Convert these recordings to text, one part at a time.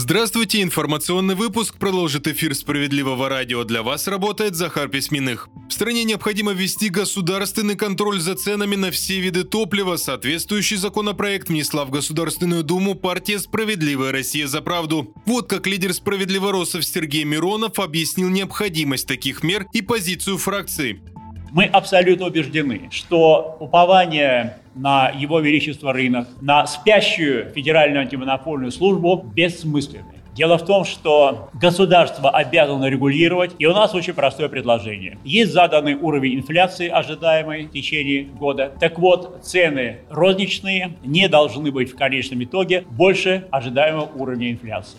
Здравствуйте, информационный выпуск продолжит эфир «Справедливого радио». Для вас работает Захар Письменных. В стране необходимо ввести государственный контроль за ценами на все виды топлива. Соответствующий законопроект внесла в Государственную Думу партия «Справедливая Россия за правду». Вот как лидер «Справедливоросов» Сергей Миронов объяснил необходимость таких мер и позицию фракции. Мы абсолютно убеждены, что упование на его величество рынок, на спящую Федеральную антимонопольную службу бессмысленны. Дело в том, что государство обязано регулировать, и у нас очень простое предложение. Есть заданный уровень инфляции, ожидаемый в течение года. Так вот, цены розничные не должны быть в конечном итоге больше ожидаемого уровня инфляции.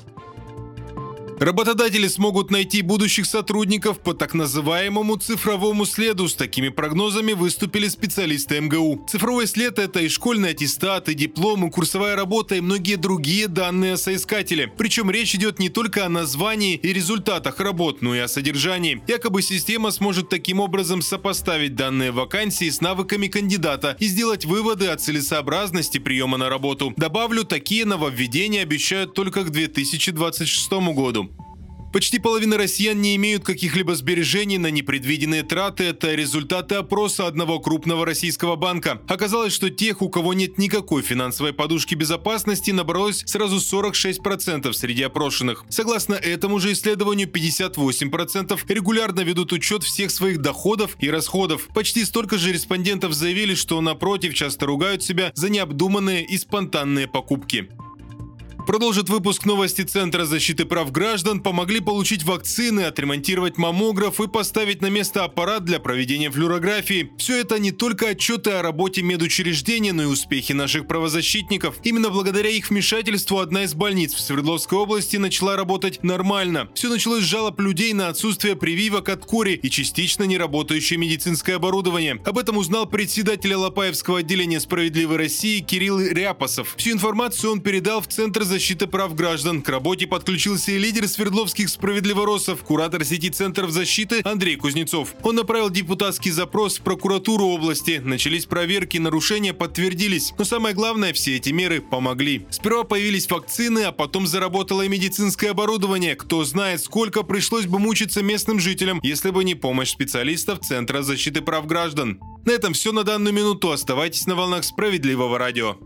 Работодатели смогут найти будущих сотрудников по так называемому цифровому следу. С такими прогнозами выступили специалисты МГУ. Цифровой след – это и школьный аттестат, и диплом, и курсовая работа, и многие другие данные о соискателе. Причем речь идет не только о названии и результатах работ, но и о содержании. Якобы система сможет таким образом сопоставить данные вакансии с навыками кандидата и сделать выводы о целесообразности приема на работу. Добавлю, такие нововведения обещают только к 2026 году. Почти половина россиян не имеют каких-либо сбережений на непредвиденные траты. Это результаты опроса одного крупного российского банка. Оказалось, что тех, у кого нет никакой финансовой подушки безопасности, набралось сразу 46% среди опрошенных. Согласно этому же исследованию, 58% регулярно ведут учет всех своих доходов и расходов. Почти столько же респондентов заявили, что напротив часто ругают себя за необдуманные и спонтанные покупки. Продолжит выпуск новости Центра защиты прав граждан. Помогли получить вакцины, отремонтировать маммограф и поставить на место аппарат для проведения флюорографии. Все это не только отчеты о работе медучреждения, но и успехи наших правозащитников. Именно благодаря их вмешательству одна из больниц в Свердловской области начала работать нормально. Все началось с жалоб людей на отсутствие прививок от кори и частично неработающее медицинское оборудование. Об этом узнал председатель Алапаевского отделения «Справедливой России» Кирилл Ряпосов. Всю информацию он передал в Центр защиты защиты прав граждан. К работе подключился и лидер Свердловских справедливоросов, куратор сети Центров защиты Андрей Кузнецов. Он направил депутатский запрос в прокуратуру области. Начались проверки, нарушения подтвердились. Но самое главное, все эти меры помогли. Сперва появились вакцины, а потом заработало и медицинское оборудование. Кто знает, сколько пришлось бы мучиться местным жителям, если бы не помощь специалистов Центра защиты прав граждан. На этом все на данную минуту. Оставайтесь на волнах справедливого радио.